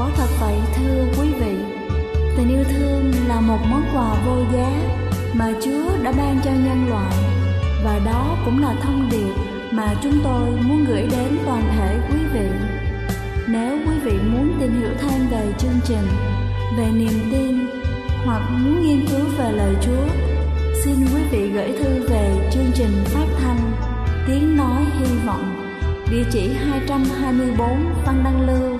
Quả thật vậy thưa quý vị, tình yêu thương là một món quà vô giá mà Chúa đã ban cho nhân loại và đó cũng là thông điệp mà chúng tôi muốn gửi đến toàn thể quý vị. Nếu quý vị muốn tìm hiểu thêm về chương trình, về niềm tin hoặc muốn nghiên cứu về lời Chúa, xin quý vị gửi thư về chương trình phát thanh Tiếng Nói Hy Vọng, địa chỉ 224 Văn Đăng Lưu,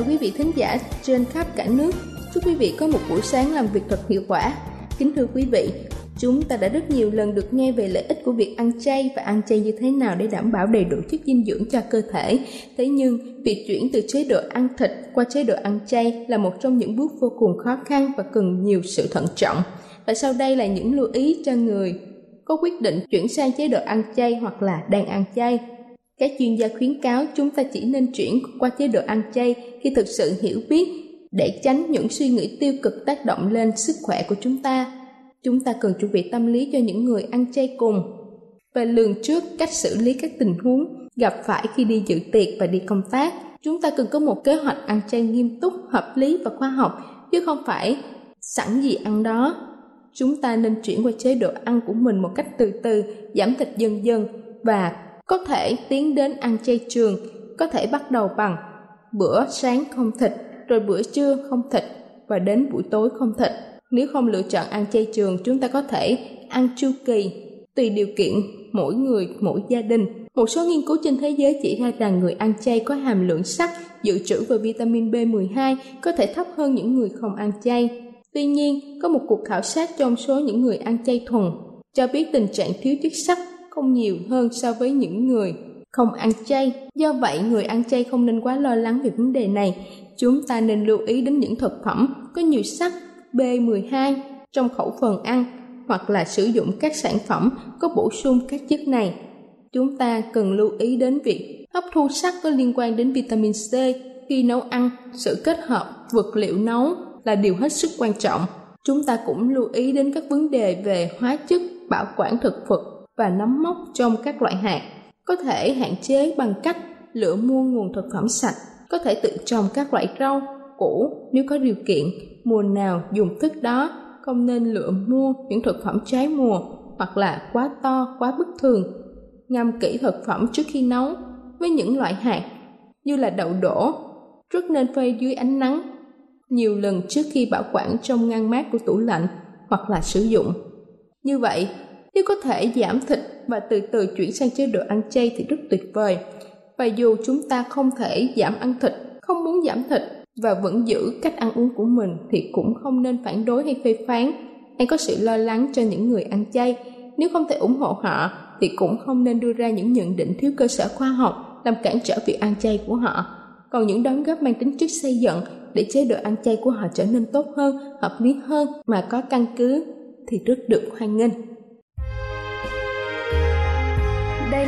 Chào quý vị thính giả trên khắp cả nước. Chúc quý vị có một buổi sáng làm việc thật hiệu quả. Kính thưa quý vị, chúng ta đã rất nhiều lần được nghe về lợi ích của việc ăn chay và ăn chay như thế nào để đảm bảo đầy đủ chất dinh dưỡng cho cơ thể. Thế nhưng, việc chuyển từ chế độ ăn thịt qua chế độ ăn chay là một trong những bước vô cùng khó khăn và cần nhiều sự thận trọng. Và sau đây là những lưu ý cho người có quyết định chuyển sang chế độ ăn chay hoặc là đang ăn chay các chuyên gia khuyến cáo chúng ta chỉ nên chuyển qua chế độ ăn chay khi thực sự hiểu biết để tránh những suy nghĩ tiêu cực tác động lên sức khỏe của chúng ta. Chúng ta cần chuẩn bị tâm lý cho những người ăn chay cùng và lường trước cách xử lý các tình huống gặp phải khi đi dự tiệc và đi công tác. Chúng ta cần có một kế hoạch ăn chay nghiêm túc, hợp lý và khoa học chứ không phải sẵn gì ăn đó. Chúng ta nên chuyển qua chế độ ăn của mình một cách từ từ, giảm thịt dần dần và có thể tiến đến ăn chay trường, có thể bắt đầu bằng bữa sáng không thịt, rồi bữa trưa không thịt và đến buổi tối không thịt. Nếu không lựa chọn ăn chay trường, chúng ta có thể ăn chu kỳ, tùy điều kiện mỗi người, mỗi gia đình. Một số nghiên cứu trên thế giới chỉ ra rằng người ăn chay có hàm lượng sắt, dự trữ và vitamin B12 có thể thấp hơn những người không ăn chay. Tuy nhiên, có một cuộc khảo sát trong số những người ăn chay thuần cho biết tình trạng thiếu chất sắt không nhiều hơn so với những người không ăn chay. Do vậy, người ăn chay không nên quá lo lắng về vấn đề này. Chúng ta nên lưu ý đến những thực phẩm có nhiều sắt B12 trong khẩu phần ăn hoặc là sử dụng các sản phẩm có bổ sung các chất này. Chúng ta cần lưu ý đến việc hấp thu sắt có liên quan đến vitamin C khi nấu ăn, sự kết hợp vật liệu nấu là điều hết sức quan trọng. Chúng ta cũng lưu ý đến các vấn đề về hóa chất, bảo quản thực vật và nấm mốc trong các loại hạt. Có thể hạn chế bằng cách lựa mua nguồn thực phẩm sạch, có thể tự trồng các loại rau, củ nếu có điều kiện, mùa nào dùng thức đó, không nên lựa mua những thực phẩm trái mùa hoặc là quá to, quá bất thường. Ngâm kỹ thực phẩm trước khi nấu với những loại hạt như là đậu đổ, rất nên phơi dưới ánh nắng nhiều lần trước khi bảo quản trong ngăn mát của tủ lạnh hoặc là sử dụng. Như vậy, nếu có thể giảm thịt và từ từ chuyển sang chế độ ăn chay thì rất tuyệt vời. Và dù chúng ta không thể giảm ăn thịt, không muốn giảm thịt và vẫn giữ cách ăn uống của mình thì cũng không nên phản đối hay phê phán hay có sự lo lắng cho những người ăn chay. Nếu không thể ủng hộ họ thì cũng không nên đưa ra những nhận định thiếu cơ sở khoa học làm cản trở việc ăn chay của họ. Còn những đóng góp mang tính chất xây dựng để chế độ ăn chay của họ trở nên tốt hơn, hợp lý hơn mà có căn cứ thì rất được hoan nghênh.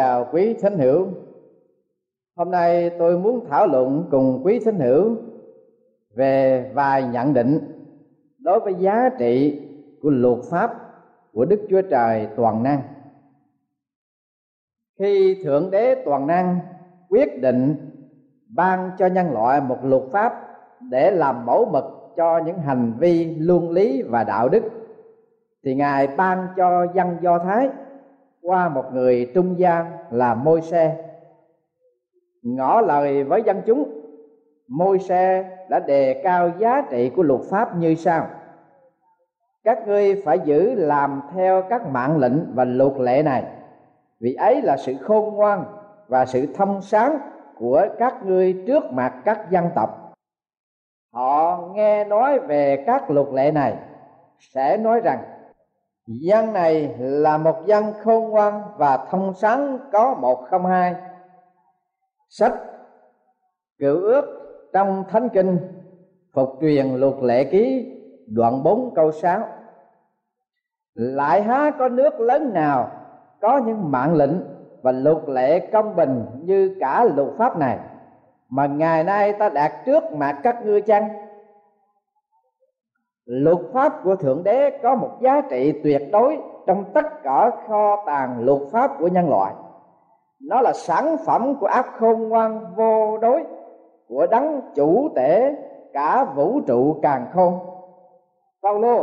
Chào quý thính hữu. Hôm nay tôi muốn thảo luận cùng quý thính hữu về vài nhận định đối với giá trị của luật pháp của Đức Chúa Trời toàn năng. Khi Thượng Đế toàn năng quyết định ban cho nhân loại một luật pháp để làm mẫu mực cho những hành vi luân lý và đạo đức, thì ngài ban cho dân do thái qua một người trung gian là môi xe ngỏ lời với dân chúng môi xe đã đề cao giá trị của luật pháp như sau. Các ngươi phải giữ làm theo các mạng lệnh và luật lệ này, vì ấy là sự khôn ngoan và sự thông sáng của các ngươi trước mặt các dân tộc. Họ nghe nói về các luật lệ này, sẽ nói rằng dân này là một dân khôn ngoan và thông sáng có một không hai. Sách cựu ước trong thánh kinh, phục truyền luật lệ ký, đoạn 4 câu 6 lại há có nước lớn nào có những mạng lệnh và luật lệ công bình như cả luật pháp này, mà ngày nay ta đạt trước mặt các ngươi chăng? Luật pháp của thượng đế có một giá trị tuyệt đối trong tất cả kho tàng luật pháp của nhân loại. Nó là sản phẩm của ác khôn ngoan vô đối, của đấng chủ tể cả vũ trụ càng khôn. Paulo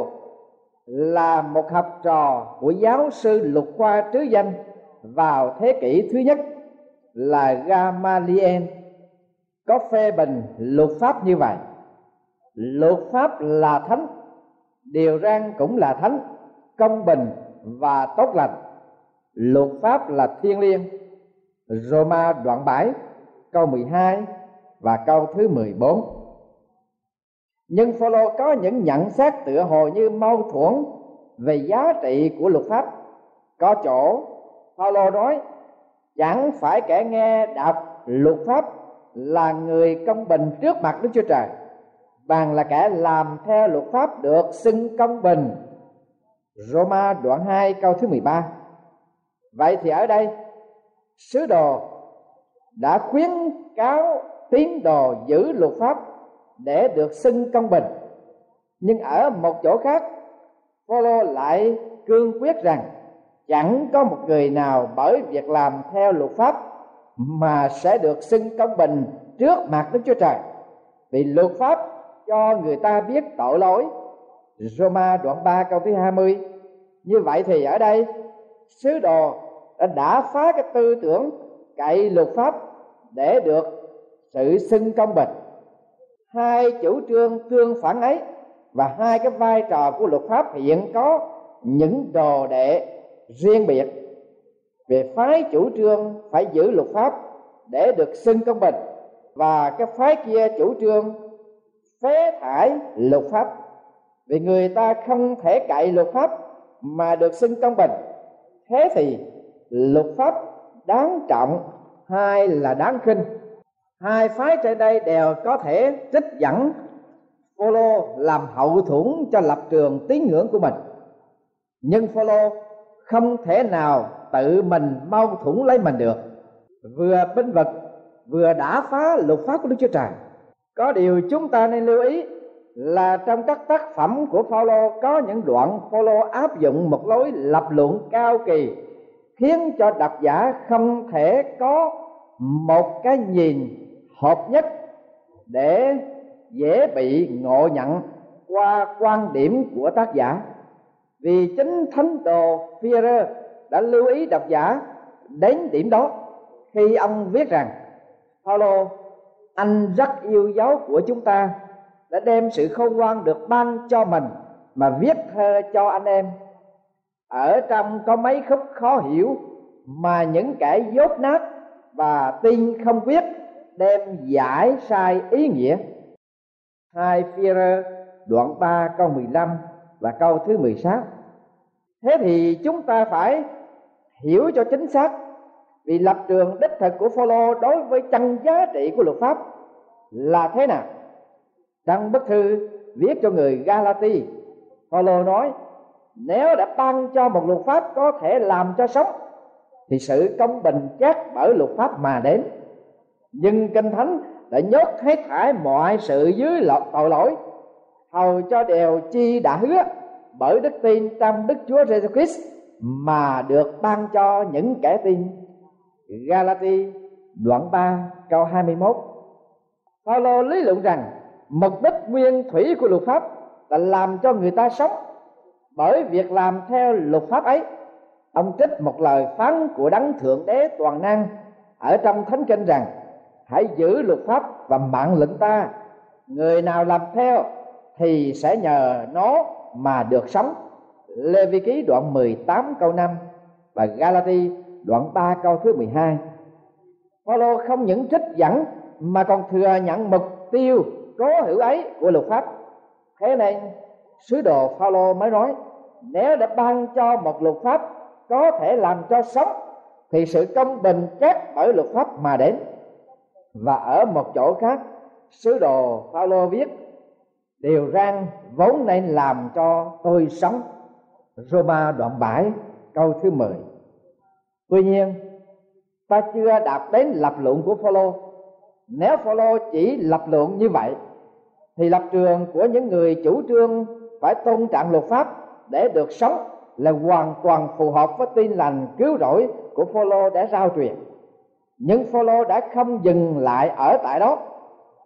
là một học trò của giáo sư luật khoa trứ danh vào thế kỷ thứ nhất là Gamaliel. Có phê bình luật pháp như vậy. Luật pháp là thánh điều răn cũng là thánh, công bình và tốt lành. Luật pháp là thiên liêng. Roma đoạn 7 câu 12 và câu thứ 14 nhưng Phaolô có những nhận xét tựa hồ như mâu thuẫn về giá trị của luật pháp. Có chỗ, Phaolô nói, chẳng phải kẻ nghe đọc luật pháp là người công bình trước mặt Đức Chúa Trời bàn là kẻ làm theo luật pháp được xưng công bình. Roma đoạn 2 câu thứ 13 Vậy thì ở đây, sứ đồ đã khuyến cáo tín đồ giữ luật pháp để được xưng công bình. Nhưng ở một chỗ khác, Phaolô lại cương quyết rằng chẳng có một người nào bởi việc làm theo luật pháp mà sẽ được xưng công bình trước mặt Đức Chúa Trời. Vì luật pháp cho người ta biết tội lỗi. Roma đoạn 3 câu thứ 20 như vậy thì ở đây, sứ đồ đã phá cái tư tưởng cậy luật pháp để được sự xưng công bình. Hai chủ trương tương phản ấy và hai cái vai trò của luật pháp hiện có những đồ đệ riêng biệt. Về phái chủ trương phải giữ luật pháp để được xưng công bình và cái phái kia chủ trương phế thải luật pháp. Vì người ta không thể cậy luật pháp mà được xưng công bình. Thế thì luật pháp đáng trọng hay là đáng khinh. Hai phái trên đây đều có thể trích dẫn Phaolô làm hậu thuẫn cho lập trường tín ngưỡng của mình. Nhưng Phaolô không thể nào tự mình mâu thuẫn lấy mình được. Vừa binh vực, vừa đã phá luật pháp của Đức Chúa Trời có điều chúng ta nên lưu ý là trong các tác phẩm của Phaolô có những đoạn Phaolô áp dụng một lối lập luận cao kỳ, khiến cho độc giả không thể có một cái nhìn hợp nhất để dễ bị ngộ nhận qua quan điểm của tác giả. Vì chính thánh đồ Führer đã lưu ý độc giả đến điểm đó khi ông viết rằng Paulo anh rất yêu dấu của chúng ta, đã đem sự khôn ngoan được ban cho mình mà viết thơ cho anh em. Ở trong có mấy khúc khó hiểu mà những kẻ dốt nát và tin không biết đem giải sai ý nghĩa. Hai Führer, đoạn 3 câu 15 và câu thứ 16 thế thì chúng ta phải hiểu cho chính xác vì lập trường đích thực của Phaolô đối với chân giá trị của luật pháp là thế nào trong bức thư viết cho người Galati, Phaolô nói, nếu đã ban cho một luật pháp có thể làm cho sống, thì sự công bình chắc bởi luật pháp mà đến nhưng kinh thánh đã nhốt hết thải mọi sự dưới lọt tội lỗi, hầu cho đều chi đã hứa bởi đức tin trong Đức Chúa Jesus Christ mà được ban cho những kẻ tin. Galati đoạn 3 câu 21. Paulo lý luận rằng, mục đích nguyên thủy của luật pháp là làm cho người ta sống. Bởi việc làm theo luật pháp ấy, ông trích một lời phán của đấng thượng đế toàn năng ở trong thánh kinh rằng, hãy giữ luật pháp và mạng lệnh ta. Người nào làm theo thì sẽ nhờ nó mà được sống. Lê Vi Ký đoạn 18 câu 5 và Galati đoạn 3 câu thứ 12 Phaolô không những trích dẫn mà còn thừa nhận mục tiêu cố hữu ấy của luật pháp. Thế nên, sứ đồ Phaolô mới nói, nếu đã ban cho một luật pháp có thể làm cho sống, thì sự công bình chắc bởi luật pháp mà đến. Và ở một chỗ khác, sứ đồ Phaolô viết, điều răn vốn nên làm cho tôi sống. Roma đoạn 7 câu thứ 10 Tuy nhiên, ta chưa đạt đến lập luận của follow. Nếu follow chỉ lập luận như vậy, thì lập trường của những người chủ trương phải tôn trọng luật pháp để được sống là hoàn toàn phù hợp với tin lành cứu rỗi của Phaolô đã rao truyền. Nhưng Phaolô đã không dừng lại ở tại đó.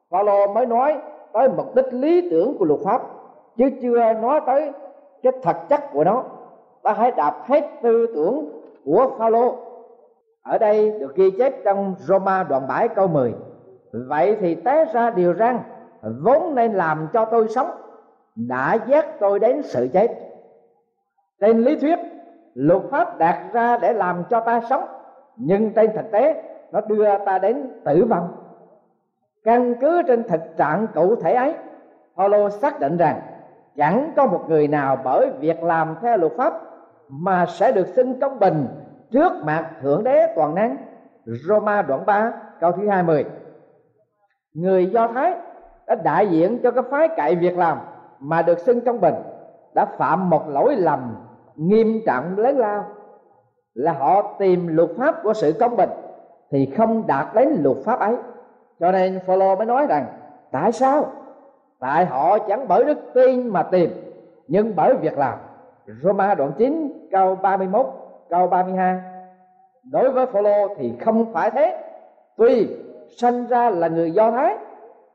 Phaolô mới nói tới mục đích lý tưởng của luật pháp, chứ chưa nói tới cái thật chất của nó. Ta hãy đạp hết tư tưởng của Phaolô. Ở đây được ghi chép trong Roma đoạn 7 câu 10 vậy thì té ra điều rằng vốn nên làm cho tôi sống, đã dắt tôi đến sự chết. Trên lý thuyết, luật pháp đặt ra để làm cho ta sống, nhưng trên thực tế, nó đưa ta đến tử vong. Căn cứ trên thực trạng cụ thể ấy Paulo xác định rằng chẳng có một người nào bởi việc làm theo luật pháp mà sẽ được xưng công bình trước mặt thượng đế toàn năng. Roma đoạn 3 câu thứ 20 người Do Thái đã đại diện cho cái phái cậy việc làm mà được xưng công bình, đã phạm một lỗi lầm nghiêm trọng lớn lao. Là họ tìm luật pháp của sự công bình thì không đạt đến luật pháp ấy. Cho nên Phaolô mới nói rằng, tại sao? Tại họ chẳng bởi đức tin mà tìm, nhưng bởi việc làm. Roma đoạn 9 câu 31 câu 32 đối với Phaolô thì không phải thế. Tuy sanh ra là người Do Thái,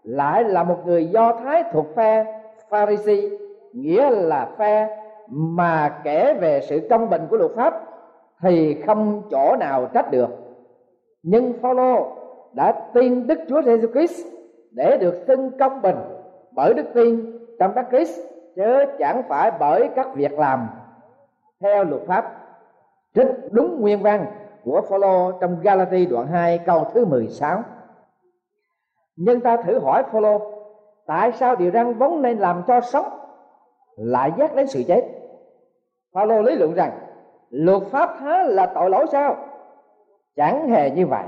lại là một người Do Thái thuộc phe Pharisee nghĩa là phe mà kể về sự công bình của luật pháp thì không chỗ nào trách được. Nhưng Phaolô đã tin Đức Chúa Jesus Christ để được xưng công bình bởi đức tin trong Đấng Christ chớ chẳng phải bởi các việc làm theo luật pháp. Trích đúng nguyên văn của Phaolô trong Galati đoạn 2 câu thứ 16 nhưng ta thử hỏi Phaolô, tại sao điều răn vốn nên làm cho sống lại dắt đến sự chết? Phaolô lý luận rằng, luật pháp há là tội lỗi sao? Chẳng hề như vậy.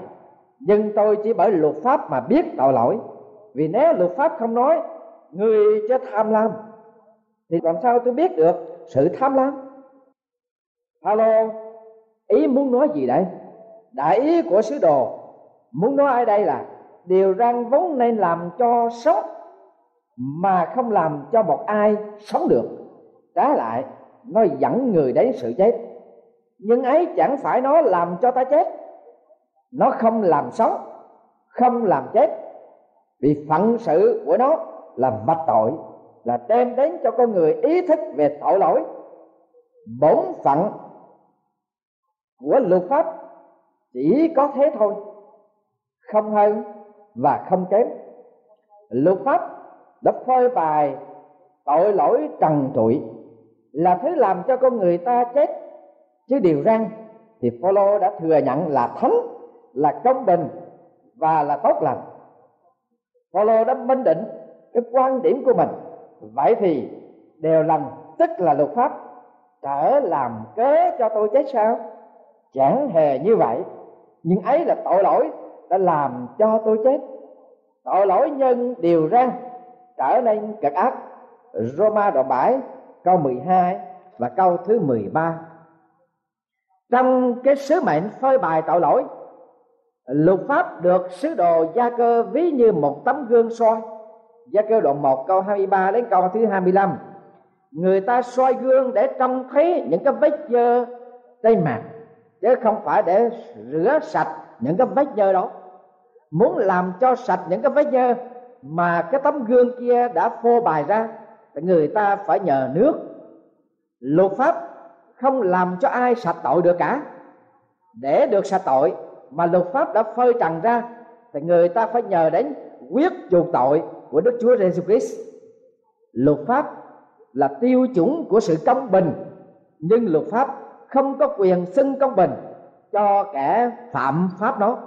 Nhưng tôi chỉ bởi luật pháp mà biết tội lỗi. Vì nếu luật pháp không nói, người cho tham lam thì làm sao tôi biết được sự tham lam? Phaolô ý muốn nói gì đây? Đại ý của sứ đồ, muốn nói ở đây là điều răn vốn nên làm cho sống, mà không làm cho một ai sống được. Trái lại, nó dẫn người đến sự chết. Nhưng ấy chẳng phải nó làm cho ta chết. Nó không làm sống, không làm chết. Vì phận sự của nó là vạch tội là đem đến cho con người ý thức về tội lỗi, bổn phận của luật pháp chỉ có thế thôi, không hơn và không kém. Luật pháp đã phơi bày tội lỗi trần trụi là thứ làm cho con người ta chết. Chứ điều răng thì Phaolô đã thừa nhận là thánh, là công bình và là tốt lành. Phaolô đã minh định cái quan điểm của mình vậy thì đều lành, tức là luật pháp trở làm cớ cho tôi chết sao? Chẳng hề như vậy. Nhưng ấy là tội lỗi đã làm cho tôi chết. Tội lỗi nhân điều ra, trở nên cực ác. Roma đoạn 7 câu 12 và câu thứ 13 trong cái sứ mệnh phơi bài tội lỗi, luật pháp được sứ đồ gia cơ ví như một tấm gương soi gia cơ đoạn 1 câu 23 đến câu thứ 25 người ta soi gương để trông thấy những cái vết dơ trên mặt, chứ không phải để rửa sạch những cái vết dơ đó. Muốn làm cho sạch những cái vết dơ mà cái tấm gương kia đã phô bày ra, thì người ta phải nhờ nước. Luật pháp không làm cho ai sạch tội được cả. Để được sạch tội mà luật pháp đã phơi trần ra, thì người ta phải nhờ đến quyết chuộc tội của Đức Chúa Jesus Christ. Luật pháp là tiêu chuẩn của sự công bình, nhưng luật pháp không có quyền xưng công bình cho kẻ phạm pháp đó.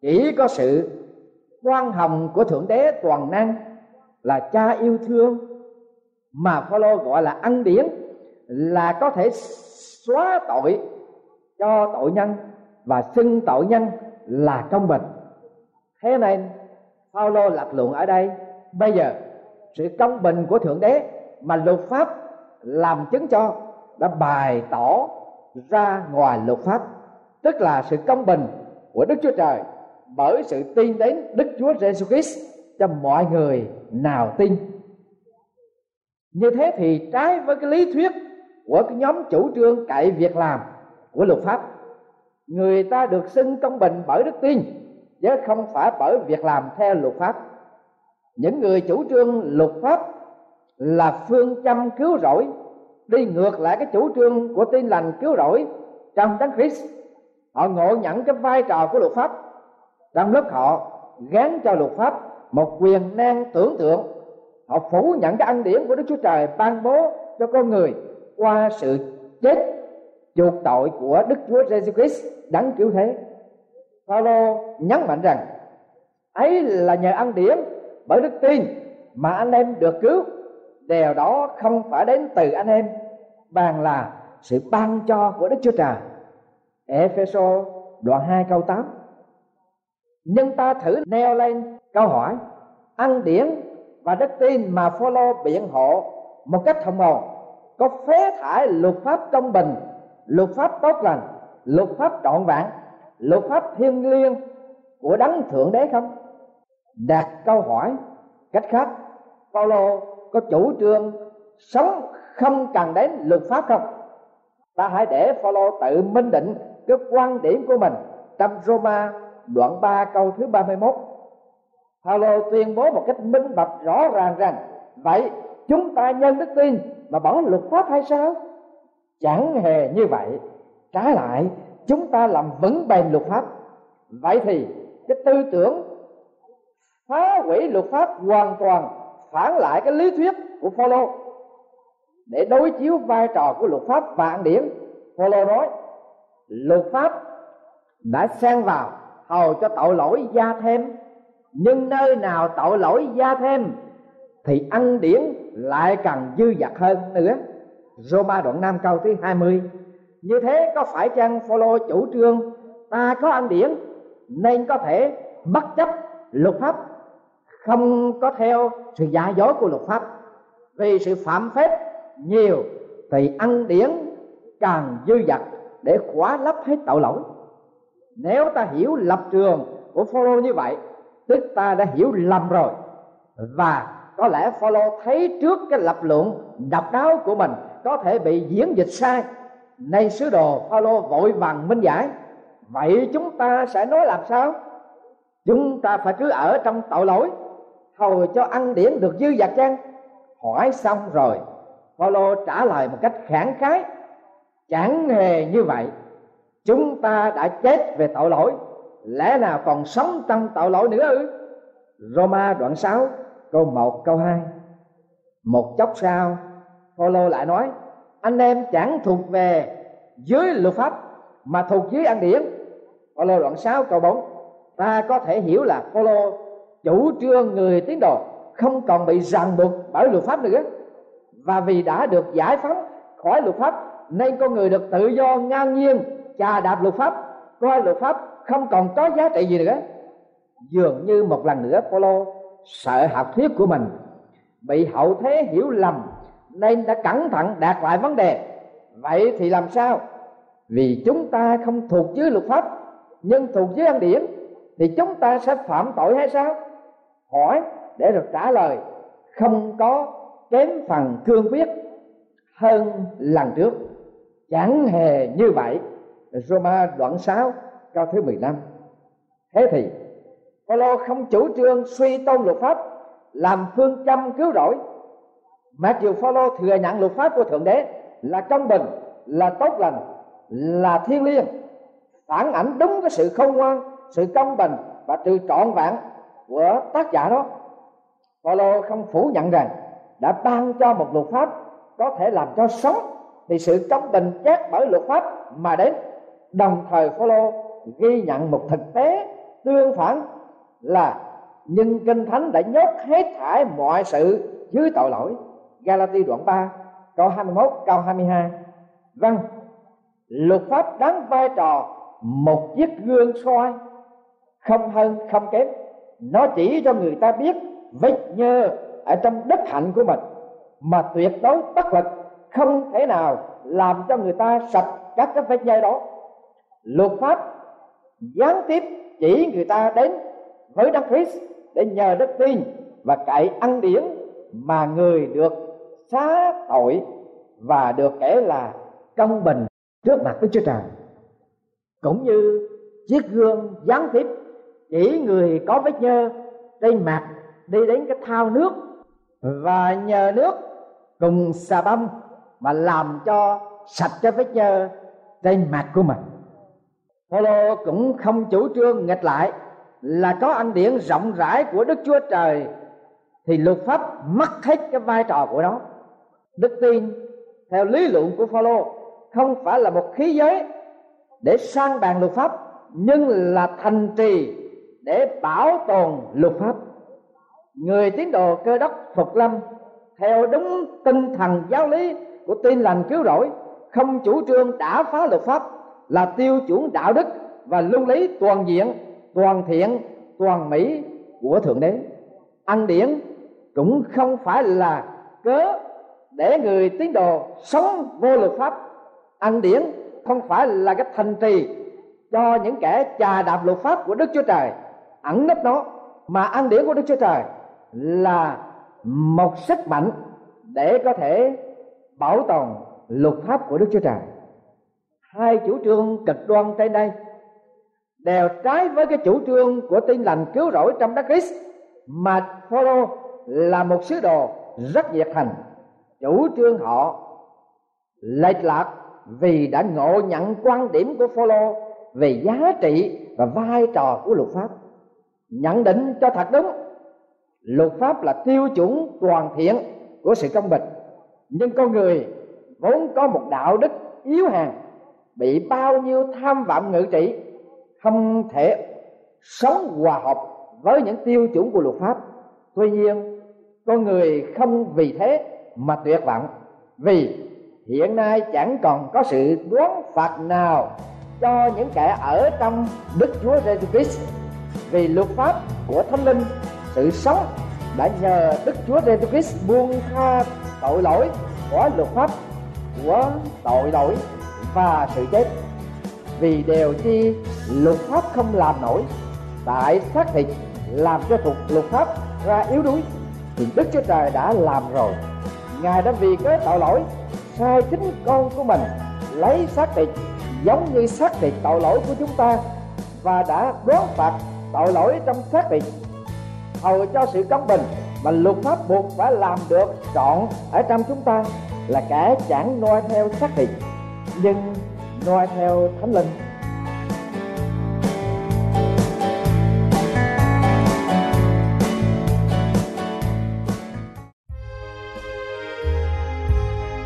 Chỉ có sự quan hồng của thượng đế toàn năng là cha yêu thương mà Phaolô gọi là ân điển là có thể xóa tội cho tội nhân và xưng tội nhân là công bình thế nên Phaolô lập luận ở đây. Bây giờ, sự công bình của thượng đế mà luật pháp làm chứng cho đã bày tỏ ra ngoài luật pháp. Tức là sự công bình của Đức Chúa Trời bởi sự tin đến Đức Chúa Giêsu Christ cho mọi người nào tin. Như thế thì trái với cái lý thuyết của cái nhóm chủ trương cậy việc làm của luật pháp, người ta được xưng công bình bởi đức tin chứ không phải bởi việc làm theo luật pháp. Những người chủ trương luật pháp là phương châm cứu rỗi, đi ngược lại cái chủ trương của tin lành cứu rỗi trong đấng Christ. Họ ngộ nhận cái vai trò của luật pháp. Trong lớp họ gán cho luật pháp một quyền năng tưởng tượng, họ phủ nhận cái ân điển của Đức Chúa Trời ban bố cho con người qua sự chết chuộc tội của Đức Chúa Jesus Christ đấng cứu thế. Phaolô nhấn mạnh rằng, ấy là nhờ ăn điển bởi đức tin mà anh em được cứu điều đó không phải đến từ anh em bằng là sự ban cho của Đức Chúa Trời. Epheso đoạn 2 câu 8 Nhưng ta thử neo lên câu hỏi, Ăn điển và đức tin mà Phaolô biện hộ một cách thông ồn có phế thải luật pháp công bình, luật pháp tốt lành, luật pháp trọn vẹn, luật pháp thiêng liêng của đấng thượng đế không? Đặt câu hỏi, cách khác Paulo có chủ trương sống không cần đến luật pháp không? Ta hãy để Paulo tự minh định cái quan điểm của mình trong Roma đoạn 3 câu thứ 31 Paulo tuyên bố một cách minh bạch rõ ràng rằng, vậy chúng ta nhân đức tin mà bỏ luật pháp hay sao? Chẳng hề như vậy. Trái lại, chúng ta làm vững bền luật pháp vậy thì, cái tư tưởng phá hủy luật pháp hoàn toàn phản lại cái lý thuyết của Phaolô để đối chiếu vai trò của luật pháp và ăn điển Phaolô nói, luật pháp đã xen vào hầu cho tội lỗi gia thêm. Nhưng nơi nào tội lỗi gia thêm thì ăn điển lại càng dư dật hơn nữa. Roma đoạn 5 câu thứ 20 Như thế có phải chăng Phaolô chủ trương, ta có ăn điển nên có thể bất chấp luật pháp, không có theo sự giả dối của luật pháp. Vì sự phạm phép nhiều thì ăn điển càng dư dật để khóa lấp hết tội lỗi. Nếu ta hiểu lập trường của Phaolô như vậy, tức ta đã hiểu lầm rồi. Và có lẽ Phaolô thấy trước cái lập luận độc đáo của mình có thể bị diễn dịch sai, nên sứ đồ Phaolô vội vàng minh giải vậy chúng ta sẽ nói làm sao? Chúng ta phải cứ ở trong tội lỗi hầu cho ăn điển được dư dật chăng? Hỏi xong rồi Paulo trả lời một cách khẳng khái, chẳng hề như vậy. Chúng ta đã chết về tội lỗi. Lẽ nào còn sống trong tội lỗi nữa ư? Roma đoạn 6 câu 1 câu 2 một chốc sau Paulo lại nói, anh em chẳng thuộc về dưới luật pháp, mà thuộc dưới ăn điển. Phaolô đoạn 6 câu 4 ta có thể hiểu là Phaolô chủ trương người tín đồ không còn bị ràng buộc bởi luật pháp nữa. Và vì đã được giải phóng khỏi luật pháp, nên con người được tự do ngang nhiên chà đạp luật pháp, coi luật pháp không còn có giá trị gì nữa. Dường như một lần nữa Phaolô sợ học thuyết của mình bị hậu thế hiểu lầm, nên đã cẩn thận đạt lại vấn đề. Vậy thì làm sao? Vì chúng ta không thuộc dưới luật pháp nhưng thuộc dưới ăn điển thì chúng ta sẽ phạm tội hay sao? Hỏi để được trả lời, không có kém phần cương quyết hơn lần trước. Chẳng hề như vậy. Roma đoạn 6 câu thứ 15 thế thì, Phaolô không chủ trương suy tôn luật pháp, làm phương châm cứu rỗi. Mặc dù Phaolô thừa nhận luật pháp của thượng đế là công bình, là tốt lành, là thiêng liêng phản ảnh đúng cái sự khôn ngoan, sự công bình và sự trọn vẹn của tác giả đó. Paulo không phủ nhận rằng đã ban cho một luật pháp có thể làm cho sống thì sự công bình chết bởi luật pháp mà đến. Đồng thời Paulo ghi nhận một thực tế tương phản là nhưng kinh thánh đã nhốt hết thải mọi sự dưới tội lỗi. Galati đoạn 3 câu 21 câu 22 vâng luật pháp đóng vai trò một chiếc gương soi, không hơn, không kém nó chỉ cho người ta biết vết nhơ ở trong đất hạnh của mình, mà tuyệt đối bất lực, không thể nào làm cho người ta sạch các cái vết nhơ đó luật pháp gián tiếp chỉ người ta đến với đấng Christ để nhờ đức tin và cậy ăn điển mà người được xá tội và được kể là công bình trước mặt Đức Chúa Trời cũng như chiếc gương gián tiếp chỉ người có vết nhơ trên mặt đi đến cái thao nước và nhờ nước cùng xà bông mà làm cho sạch cái vết nhơ trên mặt của mình Phaolô cũng không chủ trương nghịch lại là có ăn điển rộng rãi của Đức Chúa Trời thì luật pháp mất hết cái vai trò của nó. Đức tin theo lý luận của Phaolô không phải là một khí giới để sang bàn luật pháp, nhưng là thành trì để bảo tồn luật pháp. Người tín đồ cơ đốc phục lâm, theo đúng tinh thần giáo lý của tin lành cứu rỗi, không chủ trương đã phá luật pháp, là tiêu chuẩn đạo đức và luân lý toàn diện, toàn thiện, toàn mỹ của thượng đế. Ăn điển cũng không phải là cớ để người tín đồ sống vô luật pháp. Ăn điển không phải là cái thành trì cho những kẻ chà đạp luật pháp của đức chúa trời. Ẩn nấp nó mà ăn điển của đức chúa trời là một sức mạnh để có thể bảo tồn luật pháp của đức chúa trời. Hai chủ trương cực đoan trên đây đều trái với cái chủ trương của tin lành cứu rỗi trong đấng Christ, mà Phaolô là một sứ đồ rất nhiệt thành. Chủ trương họ lệch lạc vì đã ngộ nhận quan điểm của Phaolô về giá trị và vai trò của luật pháp. Nhận định cho thật đúng, luật pháp là tiêu chuẩn toàn thiện của sự công bình. Nhưng con người vốn có một đạo đức yếu hèn, bị bao nhiêu tham vọng ngự trị, không thể sống hòa hợp với những tiêu chuẩn của luật pháp. Tuy nhiên, con người không vì thế mà tuyệt vọng, vì hiện nay chẳng còn có sự đoán phạt nào cho những kẻ ở trong Đức Chúa Jesus Christ. Vì luật pháp của Thánh Linh, sự sống đã nhờ Đức Chúa Jesus Christ buông tha tội lỗi của luật pháp của tội lỗi và sự chết. Vì đều chi luật pháp không làm nổi, tại xác thịt làm cho thuộc luật pháp ra yếu đuối, thì Đức Chúa Trời đã làm rồi. Ngài đã vì cái tội lỗi sai chính con của mình lấy xác thịt giống như xác thịt tội lỗi của chúng ta và đã đoán phạt tội lỗi trong xác thịt. Hầu cho sự công bình mà luật pháp buộc phải làm được trọn ở trong chúng ta là kẻ chẳng noi theo xác thịt, nhưng noi theo thánh linh.